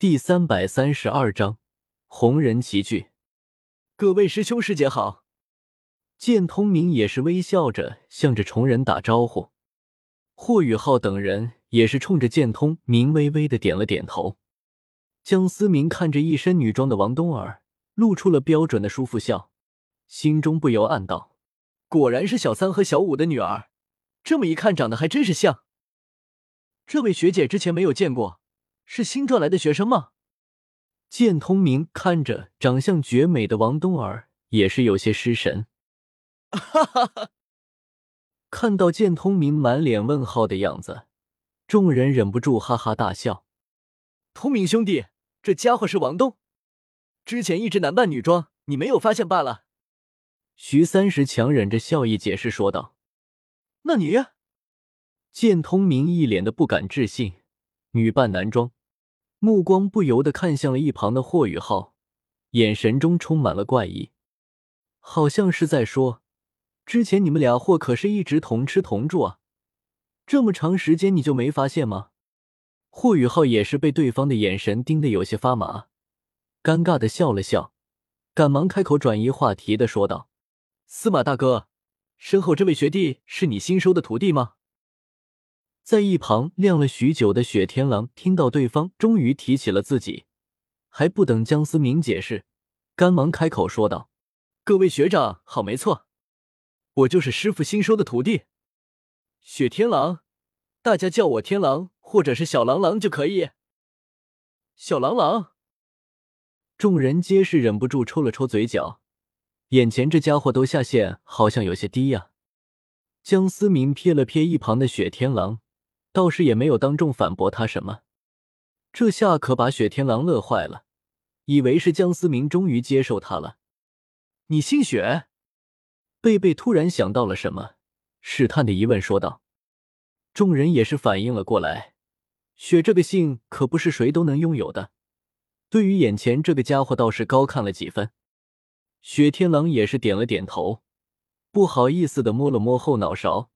第三百三十二章红人齐聚。各位师兄师姐好。剑通明也是微笑着向着虫人打招呼，霍雨浩等人也是冲着剑通明微微的点了点头。江思明看着一身女装的王冬儿，露出了标准的舒服笑，心中不由暗道：果然是小三和小五的女儿，这么一看长得还真是像。这位学姐之前没有见过，是新转来的学生吗？剑通明看着长相绝美的王冬儿，也是有些失神。哈哈哈！看到剑通明满脸问号的样子，众人忍不住哈哈大笑。通明兄弟，这家伙是王东，之前一直男扮女装，你没有发现罢了。徐三石强忍着笑意解释说道：“那你……”剑通明一脸的不敢置信，女扮男装，目光不由得看向了一旁的霍雨浩，眼神中充满了怪异，好像是在说。之前你们俩货可是一直同吃同住啊，这么长时间你就没发现吗？霍雨浩也是被对方的眼神盯得有些发麻，尴尬的笑了笑，赶忙开口转移话题的说道：“司马大哥，身后这位学弟是你新收的徒弟吗？”在一旁晾了许久的雪天狼听到对方终于提起了自己，还不等江思明解释，赶忙开口说道：“各位学长好，没错。”我就是师傅新收的徒弟，雪天狼，大家叫我天狼或者是小狼狼就可以。小狼狼，众人皆是忍不住抽了抽嘴角，眼前这家伙都下线，好像有些低呀。江思明瞥了瞥一旁的雪天狼，倒是也没有当众反驳他什么。这下可把雪天狼乐坏了，以为是江思明终于接受他了。你姓雪？贝贝突然想到了什么，试探的疑问说道：“众人也是反应了过来，雪这个姓可不是谁都能拥有的。对于眼前这个家伙，倒是高看了几分。”雪天狼也是点了点头，不好意思的摸了摸后脑勺，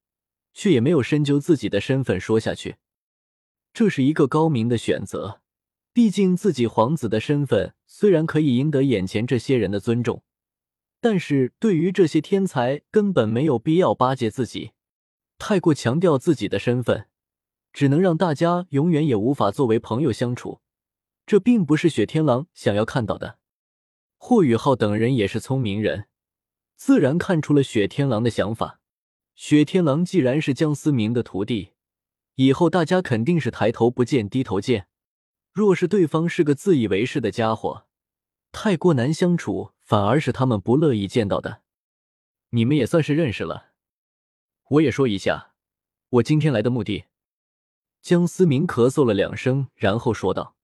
却也没有深究自己的身份说下去。这是一个高明的选择，毕竟自己皇子的身份虽然可以赢得眼前这些人的尊重。但是对于这些天才，根本没有必要巴结自己，太过强调自己的身份，只能让大家永远也无法作为朋友相处。这并不是雪天狼想要看到的。霍雨浩等人也是聪明人，自然看出了雪天狼的想法。雪天狼既然是江思明的徒弟，以后大家肯定是抬头不见低头见。若是对方是个自以为是的家伙，太过难相处。反而是他们不乐意见到的。你们也算是认识了。我也说一下，我今天来的目的。江思明咳嗽了两声，然后说道。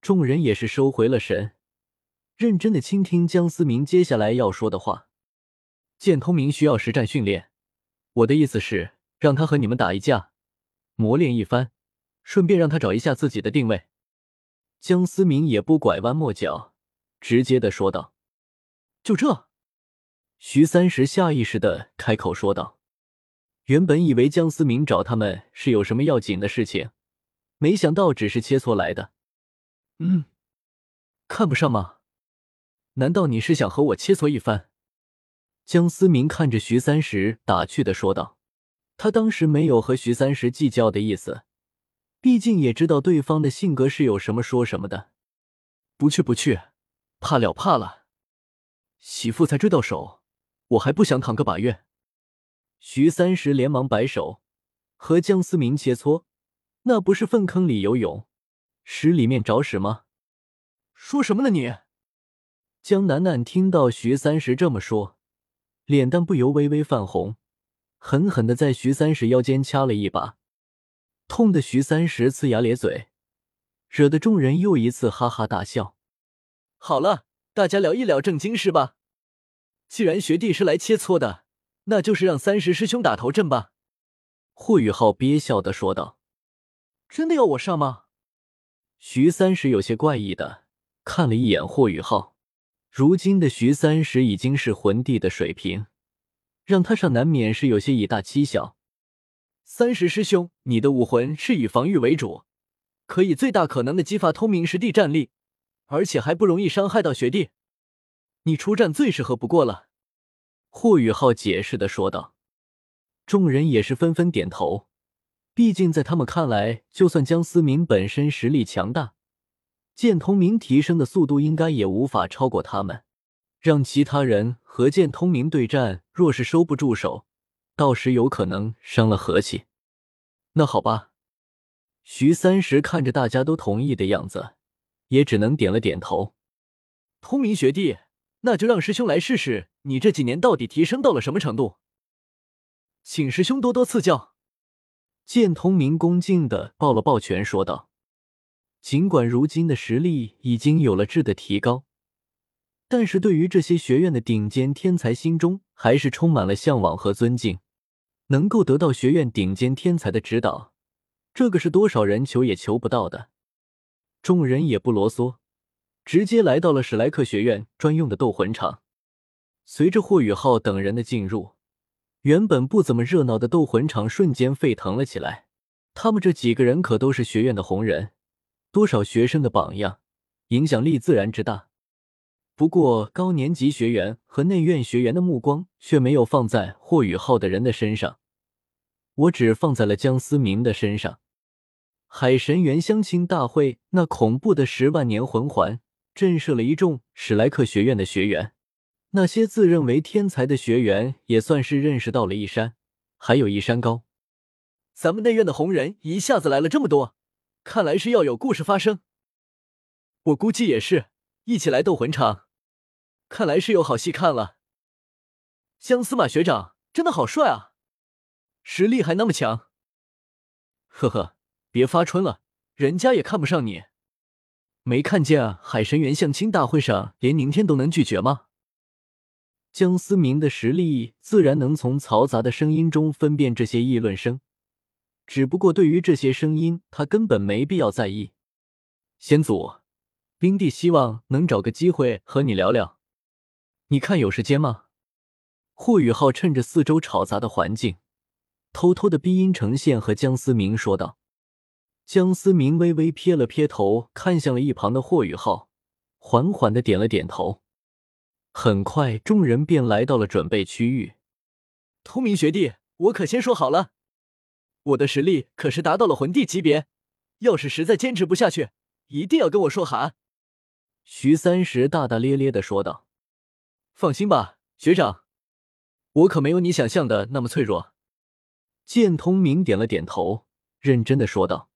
众人也是收回了神，认真的倾听江思明接下来要说的话。见通明需要实战训练，我的意思是让他和你们打一架，磨练一番，顺便让他找一下自己的定位。江思明也不拐弯抹角，直接的说道。就这，徐三石下意识的开口说道：“原本以为江思明找他们是有什么要紧的事情，没想到只是切磋来的。嗯，看不上吗？难道你是想和我切磋一番？”江思明看着徐三石打趣的说道：“他当时没有和徐三石计较的意思，毕竟也知道对方的性格是有什么说什么的。不去不去，怕了怕了。”媳妇才追到手，我还不想躺个把月。徐三石连忙摆手，和江思明切磋，那不是粪坑里游泳，屎里面找屎吗？说什么呢你？江楠楠听到徐三石这么说，脸蛋不由微微泛红，狠狠的在徐三石腰间掐了一把，痛的徐三石呲牙咧嘴，惹得众人又一次哈哈大笑。好了。大家聊一聊正经事吧。既然学弟是来切磋的，那就是让三十师兄打头阵吧。”霍雨浩憋笑的说道。“真的要我上吗？”徐三石有些怪异的看了一眼霍雨浩。如今的徐三石已经是魂帝的水平，让他上难免是有些以大欺小。三十师兄，你的武魂是以防御为主，可以最大可能的激发通明实地战力，而且还不容易伤害到学弟。你出战最适合不过了。”霍雨浩解释的说道。众人也是纷纷点头，毕竟在他们看来，就算江思明本身实力强大，剑通明提升的速度应该也无法超过他们。让其他人和剑通明对战，若是收不住手，到时有可能伤了和气。那好吧。徐三石看着大家都同意的样子，也只能点了点头。通明学弟，那就让师兄来试试，你这几年到底提升到了什么程度？请师兄多多赐教。剑通明恭敬的抱了抱拳，说道：“尽管如今的实力已经有了质的提高。”但是对于这些学院的顶尖天才，心中还是充满了向往和尊敬。能够得到学院顶尖天才的指导，这个是多少人求也求不到的。众人也不啰嗦，直接来到了史莱克学院专用的斗魂场。随着霍雨浩等人的进入，原本不怎么热闹的斗魂场瞬间沸腾了起来。他们这几个人可都是学院的红人，多少学生的榜样，影响力自然之大。不过，高年级学员和内院学员的目光却没有放在霍雨浩的人的身上，我只放在了江思明的身上。海神园相亲大会，那恐怖的十万年魂环震慑了一众史莱克学院的学员。那些自认为天才的学员也算是认识到了一山还有一山高。咱们内院的红人一下子来了这么多，看来是要有故事发生。我估计也是一起来斗魂场。看来是有好戏看了。江司马学长真的好帅啊，实力还那么强。呵呵，别发春了，人家也看不上你。没看见，海神园相亲大会上连宁天都能拒绝吗？江思明的实力自然能从嘈杂的声音中分辨这些议论声，只不过对于这些声音，他根本没必要在意。先祖，冰帝希望能找个机会和你聊聊。你看有时间吗？霍雨浩趁着四周吵杂的环境，偷偷的逼音呈现和江思明说道。江思明微微撇了撇头，看向了一旁的霍雨浩，缓缓的点了点头。很快，众人便来到了准备区域。通明学弟，我可先说好了，我的实力可是达到了魂帝级别，要是实在坚持不下去，一定要跟我说喊。徐三石大大咧咧的说道。放心吧，学长，我可没有你想象的那么脆弱。剑通明点了点头，认真的说道。